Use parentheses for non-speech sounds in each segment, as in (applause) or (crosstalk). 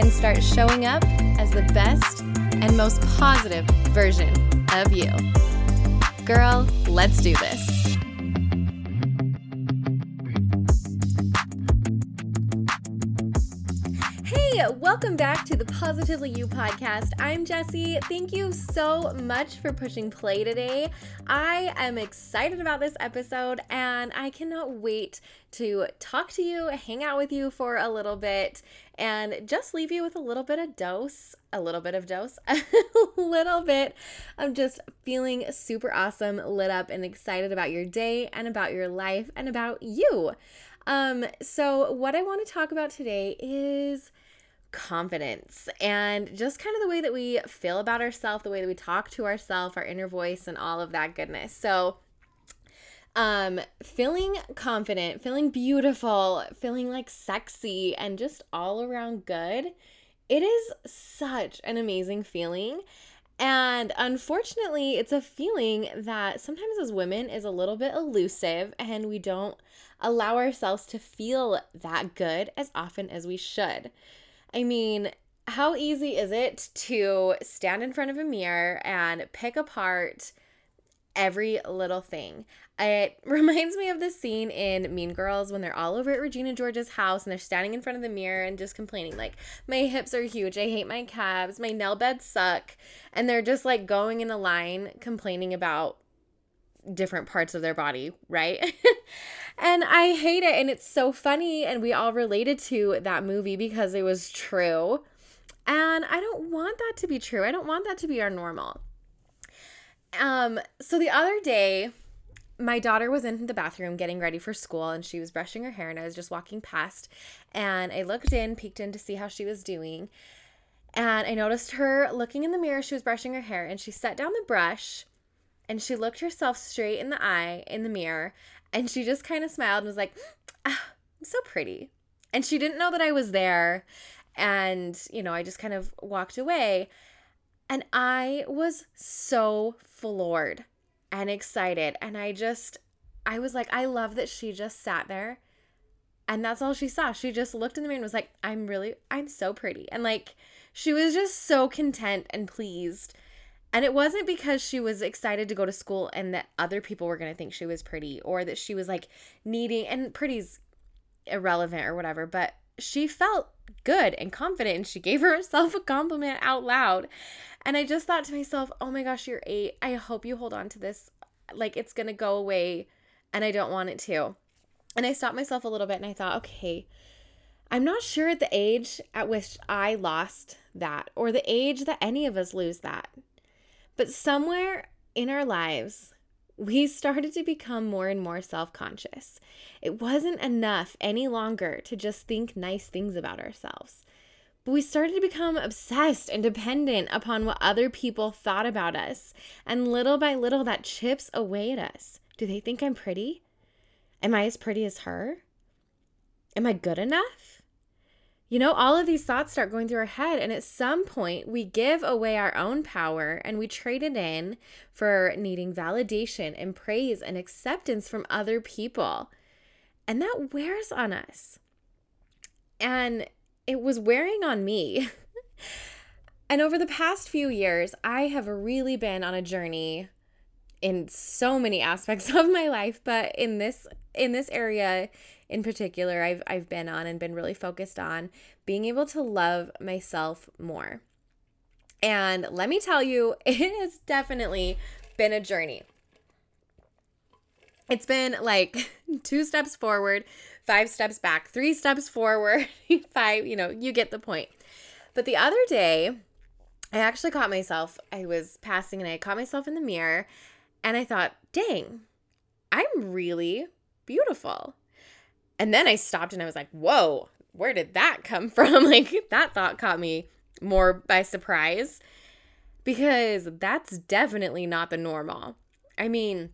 and start showing up as the best and most positive version of you. Girl, let's do this. Welcome back to the Positively You podcast. I'm Jessie. Thank you so much for pushing play today. I am excited about this episode and I cannot wait to talk to you, hang out with you for a little bit, and just leave you with a little bit of dose, a little bit of dose, (laughs) a little bit of just feeling super awesome, lit up, and excited about your day and about your life and about you. Um, so, what I want to talk about today is confidence and just kind of the way that we feel about ourselves, the way that we talk to ourselves, our inner voice, and all of that goodness. So, um, feeling confident, feeling beautiful, feeling like sexy, and just all around good. It is such an amazing feeling. And unfortunately, it's a feeling that sometimes as women is a little bit elusive and we don't allow ourselves to feel that good as often as we should. I mean, how easy is it to stand in front of a mirror and pick apart every little thing? It (laughs) reminds me of the scene in Mean Girls when they're all over at Regina George's house and they're standing in front of the mirror and just complaining, like, my hips are huge, I hate my calves, my nail beds suck. And they're just like going in a line complaining about different parts of their body, right? (laughs) and I hate it. And it's so funny. And we all related to that movie because it was true. And I don't want that to be true. I don't want that to be our normal. Um, so the other day, my daughter was in the bathroom getting ready for school and she was brushing her hair and I was just walking past and I looked in, peeked in to see how she was doing. And I noticed her looking in the mirror, she was brushing her hair and she set down the brush and she looked herself straight in the eye in the mirror and she just kind of smiled and was like, ah, I'm so pretty. And she didn't know that I was there. And, you know, I just kind of walked away. And I was so floored and excited. And I just, I was like, I love that she just sat there and that's all she saw. She just looked in the mirror and was like, I'm really, I'm so pretty. And like, she was just so content and pleased and it wasn't because she was excited to go to school and that other people were going to think she was pretty or that she was like needing, and pretty's irrelevant or whatever, but she felt good and confident and she gave (laughs) herself a compliment out loud. And I just thought to myself, oh my gosh, you're eight. I hope you hold on to this. Like it's going to go away and I don't want it to. And I stopped myself a little bit and I thought, okay, I'm not sure at the age at which I lost that or the age that any of us lose that. But somewhere in our lives, we started to become more and more self conscious. It wasn't enough any longer to just think nice things about ourselves. But we started to become obsessed and dependent upon what other people thought about us. And little by little, that chips away at us. Do they think I'm pretty? Am I as pretty as her? Am I good enough? You know, all of these thoughts start going through our head, and at some point, we give away our own power and we trade it in for needing validation and praise and acceptance from other people. And that wears on us. And it was wearing on me. (laughs) and over the past few years, I have really been on a journey in so many aspects (laughs) of my life, but in this in this area in particular I've I've been on and been really focused on being able to love myself more. And let me tell you, (laughs) it has definitely been a journey. It's been like (laughs) two steps forward, five steps back, three steps forward, (laughs) five, you know, you get the point. But the other day, I actually caught myself, I was passing and I caught myself in the mirror and I thought, dang, I'm really beautiful. And then I stopped and I was like, whoa, where did that come (laughs) from? like that thought caught me more by surprise because that's definitely not the normal. I mean,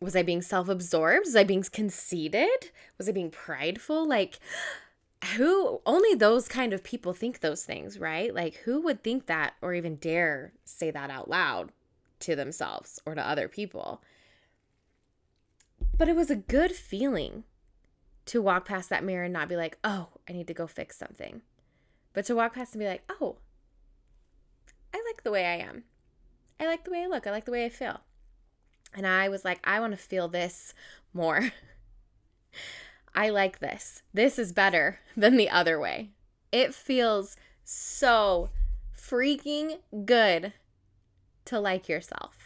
was I being self absorbed? Was I being conceited? Was I being prideful? Like, (gasps) who only those kind of people think those things, right? Like, who would think that or even dare say that out loud to themselves or to other people? But it was a good feeling to walk past that mirror and not be like, oh, I need to go fix something. But to walk past and be like, oh, I like the way I am. I like the way I look. I like the way I feel. And I was like, I want to feel this more. (laughs) I like this. This is better (laughs) than the other way. It feels so freaking good to like yourself.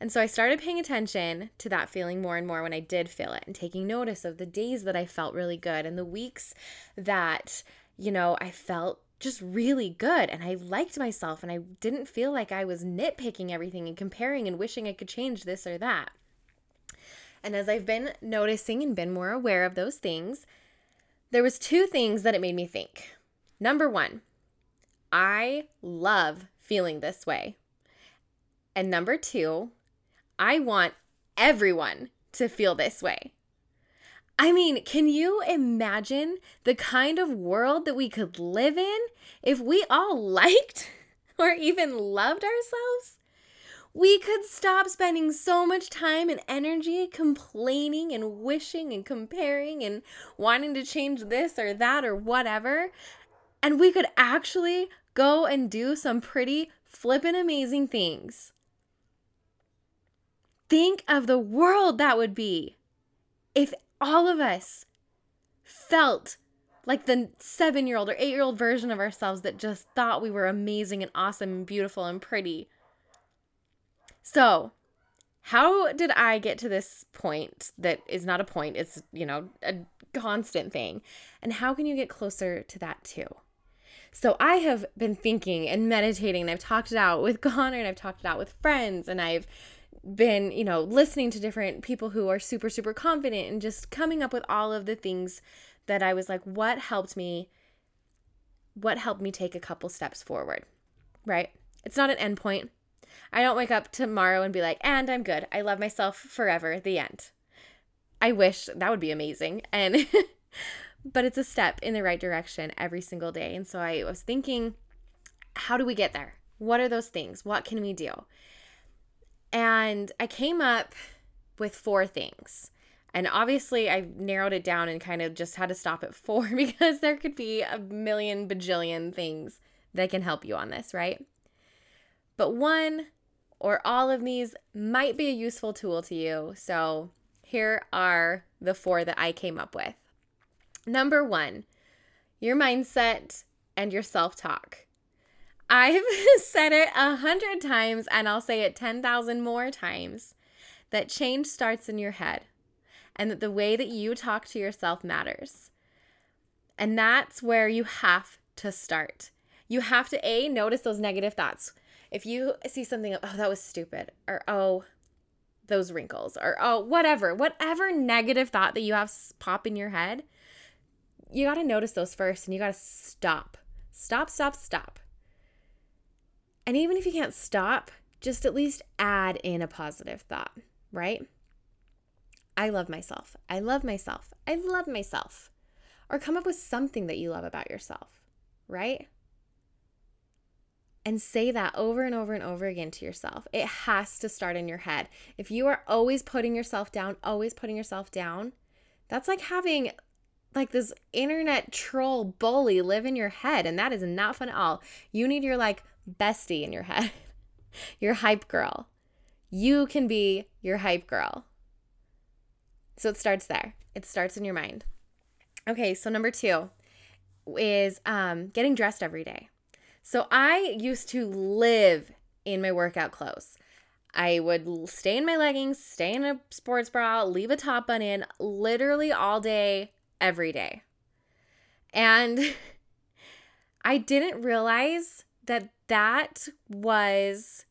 And so I started paying attention to that feeling more and more when I did feel it and taking notice of the days that I felt really good and the weeks that, you know, I felt just really good and I liked myself and I didn't feel like I was nitpicking everything and comparing and wishing I could change this or that. And as I've been noticing and been more aware of those things, there was two things that it made me think. Number 1, I love feeling this way. And number 2, I want everyone to feel this way. I mean, can you imagine the kind of world that we could live in if we all (laughs) liked or even loved ourselves? We could stop spending so much time and energy complaining and wishing and comparing and wanting to change this or that or whatever. And we could actually go and do some pretty flippin' amazing things. Think of the world that would be if all of us felt like the seven year old or eight year old version of ourselves that just thought we were amazing and awesome and beautiful and pretty. So, how did I get to this point that is not a point? It's, you know, a constant thing. And how can you get closer to that too? So, I have been thinking and meditating, and I've talked it out with (laughs) Connor, and I've talked it out with friends, and I've been, you know, listening to different people who are super, super confident and just coming up with all of the things that I was like, what helped me? What helped me take a couple steps forward? Right? It's not an endpoint. I don't wake up tomorrow and be like, and I'm good. I love myself forever. The end. I wish that would be amazing. And, (laughs) but it's a step in the right direction every single day. And so I was thinking, how do we get there? What are those things? What can we do? And I came up with four things. And obviously, I narrowed it down and kind of just had to stop at four (laughs) because there could be a million bajillion things that can help you on this, right? But one or all of these might be a useful tool to you. So here are the four that I came up with. Number one, your mindset and your self talk. I've (laughs) said it a hundred times and I'll say it 10,000 more times that change starts in your head and that the way that you talk to yourself matters. And that's where you have to start. You have to A, notice those negative thoughts. If you see something, oh, that was stupid, or oh, those wrinkles, or oh, whatever, whatever negative thought that you have pop in your head, you got to notice those first and you got to stop. Stop, stop, stop and even if you can't stop, just at least add in a positive thought, right? I love myself. I love myself. I love myself. Or come up with something that you love about yourself, right? And say that over and over and over again to yourself. It has to start in your head. If you are always putting yourself down, always putting yourself down, that's like having like this internet troll bully live in your head and that is not fun at all. You need your like bestie in your head, (laughs) your hype girl. You can be your hype girl. So it starts there. It starts in your mind. Okay, so number two is um, getting dressed every day. So I used to live in my workout clothes. I would stay in my leggings, stay in a sports bra, leave a top bun in literally all day, every day. And (laughs) I didn't realize that that was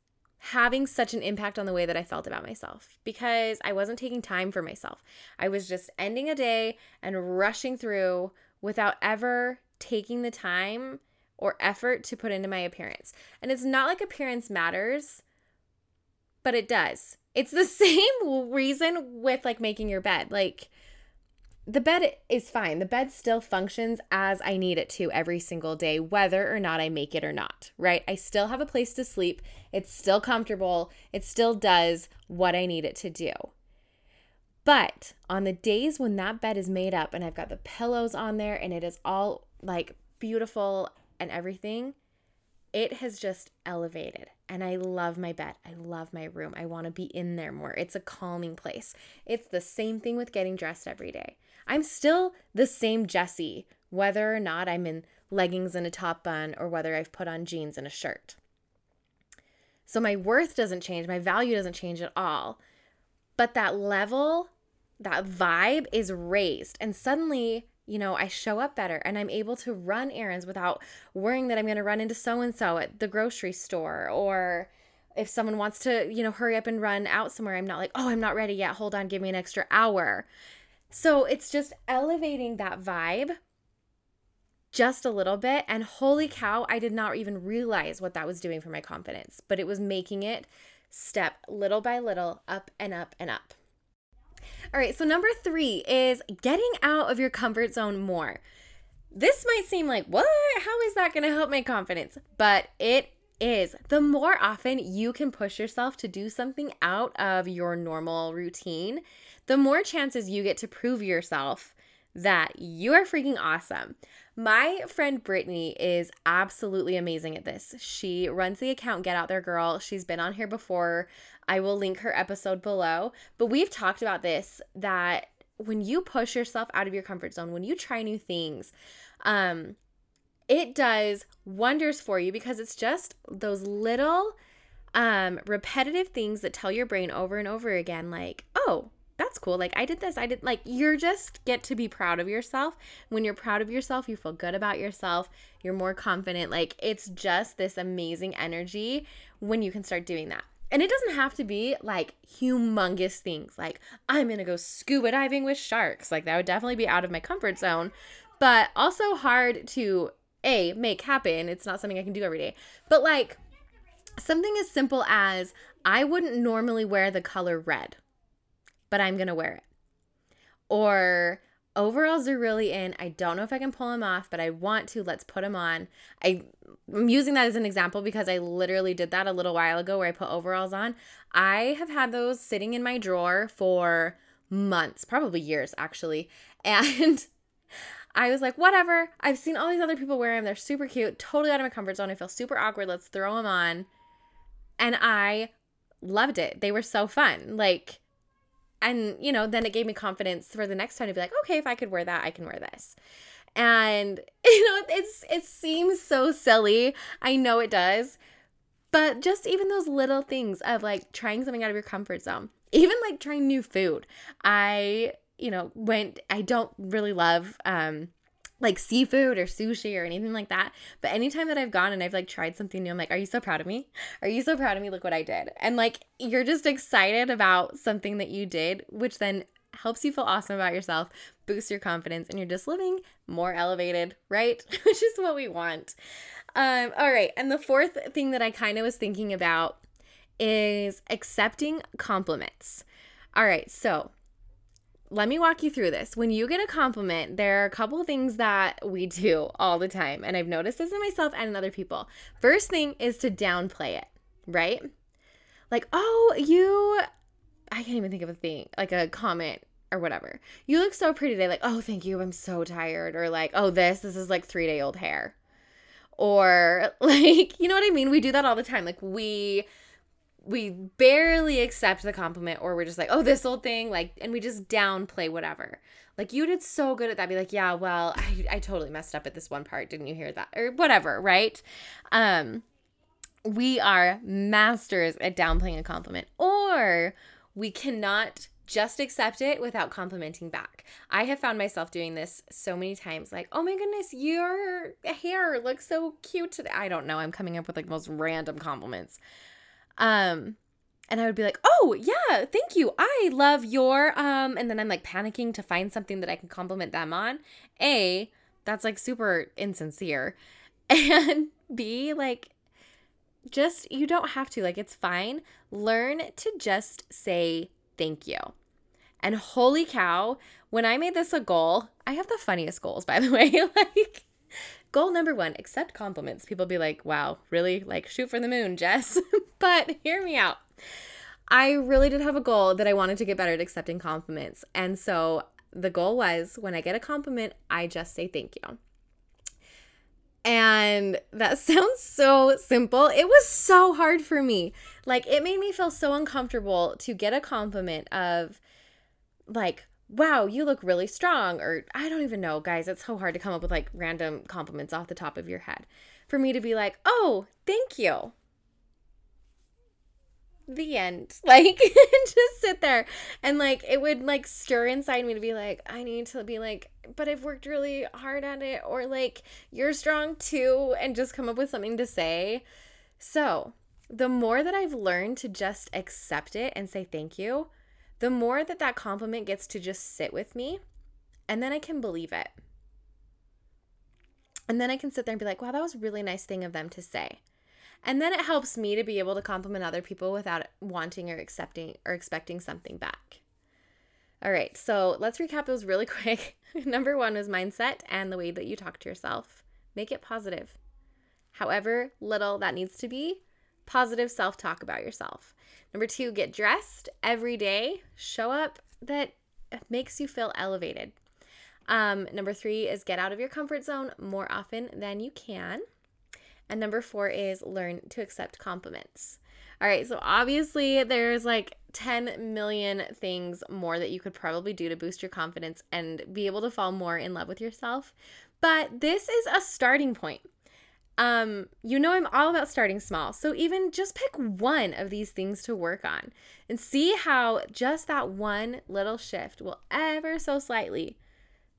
having such an impact on the way that I felt about myself because I wasn't taking time for myself. I was just ending a day and rushing through without ever taking the time or effort to put into my appearance. And it's not like appearance matters, but it does. It's the (laughs) same reason with like making your bed. Like the bed is fine. The bed still functions as I need it to every single day, whether or not I make it or not, right? I still have a place to sleep. It's still comfortable. It still does what I need it to do. But on the days when that bed is made up and I've got the pillows on there and it is all like beautiful and everything, it has just elevated. And I love my bed. I love my room. I want to be in there more. It's a calming place. It's the same thing with getting dressed every day. I'm still the same Jessie, whether or not I'm in leggings and a top bun or whether I've put on jeans and a shirt. So my worth doesn't change, my value doesn't change at all. But that level, that vibe is raised. And suddenly you know, I show up better and I'm able to run errands without worrying that I'm going to run into so and so at the grocery store or if someone wants to, you know, hurry up and run out somewhere, I'm not like, "Oh, I'm not ready yet. Hold on, give me an extra hour." So, it's just elevating that vibe just a little bit and holy cow, I did not even realize what that was doing for my confidence, but it was making it step little by little up and up and up. All right, so number three is getting out of your comfort zone more. This might seem like, what? How is that going to help my confidence? But it is. The more often you can push yourself to do something out of your normal routine, the more chances you get to prove yourself that you are freaking awesome. My friend Brittany is absolutely amazing at this. She runs the account Get Out There Girl. She's been on here before. I will link her episode below. But we've talked about this that when you push yourself out of your comfort zone, when you try new things, um, it does wonders for you because it's just those little um, repetitive things that tell your brain over and over again, like, oh, that's cool. Like I did this, I did like you're just get to be proud of yourself. When you're proud of yourself, you feel good about yourself. You're more confident. Like it's just this amazing energy when you can start doing that. And it doesn't have to be like humongous things like I'm to go scuba diving with sharks. Like that would definitely be out of my comfort zone, but also hard to a make happen. It's not something I can do every day. But like something as simple as I wouldn't normally wear the color red, but I'm going to wear it. Or overalls are really in. I don't know if I can pull them off, but I want to. Let's put them on. I, I'm using that as an example because I literally did that a little while ago where I put overalls on. I have had those sitting in my drawer for months, probably years actually. (laughs) And I was like, whatever. I've seen all these other people wear them. They're super cute, totally out of my comfort zone. I feel super awkward. Let's throw them on. And I loved it. They were so fun. Like, and you know then it gave me confidence for the next time to be like okay if i could wear that i can wear this and (laughs) you know it's it seems so silly i know it does but just even those little things of like trying something out of your comfort zone even like trying new food i you know went i don't really love um like seafood or sushi or anything like that. But anytime that I've gone and I've like tried something new, I'm like, are you so proud of me? Are you so proud of me? Look what I did. And like you're just excited about something that you did, which then helps you feel awesome about yourself, boosts your confidence, and you're just living more elevated, right? (laughs) which is what we want. Um, all right. And the fourth thing that I kind of was thinking about is accepting compliments. All right. So let me walk you through this. When you get a compliment, there are a couple of things that we (laughs) do all the time. And I've noticed this in myself and in other people. First thing is to downplay it, right? Like, oh, you, I can't even think of a thing, like a comment or whatever. You look so pretty today. Like, oh, thank you. I'm so tired. Or like, oh, this, this is like three day old hair. Or (laughs) like, you know what I mean? We do that all the time. Like, we, we barely accept the compliment or we're just like, oh, this old thing, like, and we just downplay whatever. Like, you did so good at that. Be like, yeah, well, I, I totally messed up at this one part. Didn't you hear that? Or whatever, right? Um, we are masters at downplaying a compliment, or we cannot just accept it without complimenting back. I have found myself doing this so many times like, "Oh my goodness, your hair looks so cute today." I don't know, I'm coming up with like most random compliments. Um, and I would be like, "Oh, yeah, thank you. I love your um," and then I'm like panicking to find something that I can compliment them on. A, that's like super insincere. (laughs) And B, like, just, you don't have to. Like, it's fine. Learn to just say thank you. And holy cow, when I made this a goal, I have the funniest goals, by the (laughs) way. like, goal number one, accept compliments. People be like, wow, really? Like, shoot for the moon, Jess. (laughs) but hear me out. I really did have a goal that I wanted to get better at accepting compliments. And so the goal was when I get a compliment, I just say thank you. And that (laughs) sounds so simple. It was so hard for me. Like, it made me feel so uncomfortable to get a compliment of, like, wow, you look really strong. Or I don't even know, guys. It's so hard to come up with like random compliments off the top of your head. For me to be like, oh, thank you the end. (laughs) Like (laughs) just sit there and like it would like stir inside me to be like I need to be like but I've worked really hard at it or like you're strong too and just come up with something to say. So, the more that I've learned to just accept it and say thank you, the more that that compliment gets to just sit with me and then I can believe it. And then I can sit there and be like, wow, that was a really nice thing of them to say. And then it helps me to be able to compliment other people without wanting or accepting or expecting something back. All right, so let's recap those really (laughs) quick. Number one was mindset and the way that you talk to yourself. Make it positive. However little that needs to be, positive self talk about yourself. Number two, get dressed every day. Show up that makes you feel elevated. Um, number three is get out of your comfort zone more often than you can. And number four is learn to accept compliments. All right, so obviously there's like 10 million things more that you could probably do to boost your confidence and be able to fall more in love with yourself. But this is a starting point. Um, you know I'm all about starting small. So even just pick one of these things to work on and see how just that one little shift will ever so slightly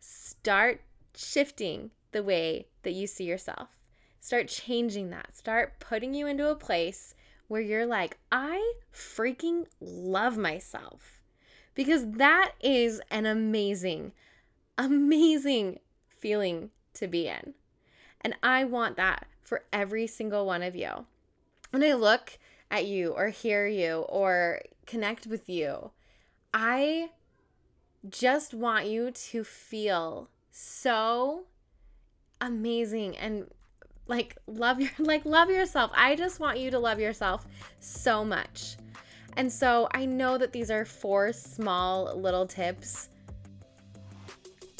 start shifting the way that you see yourself. Start changing that. Start putting you into a place where you're like, I freaking love myself. Because that is an amazing, amazing feeling to be in. And I want that for every single one of you. When I look at you or hear you or connect with you, I just want you to feel so amazing and like love your (laughs) like love yourself. I just want you to love yourself so much. And so I know that these are four small little tips.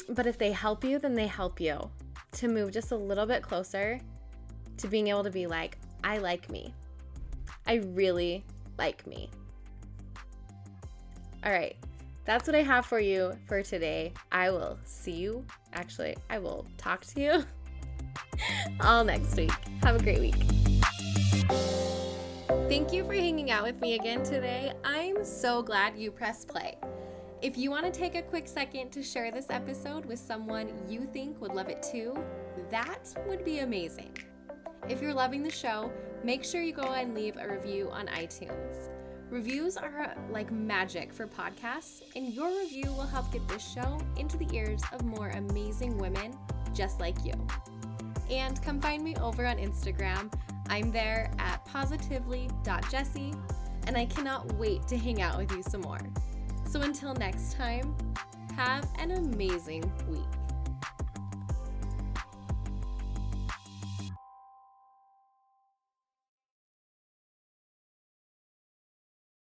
But if they help you, then they help you to move just a little bit closer to being able to be like, I like me. I really like me. All right. That's what I have for you for today. I will see you. Actually, I will talk to you (laughs) all next week. Have a great week. Thank you for hanging out with me again today. I'm so glad you pressed play. If you want to take a quick second to share this episode with someone you think would love it too, that would be amazing. If you're loving the show, make sure you go and leave a review on iTunes. Reviews are like magic for podcasts, and your review will help get this show into the ears of more amazing women just like you. And come find me over on Instagram. I'm there at positively.jessie, and I cannot wait to hang out with you some more. So until next time, have an amazing week.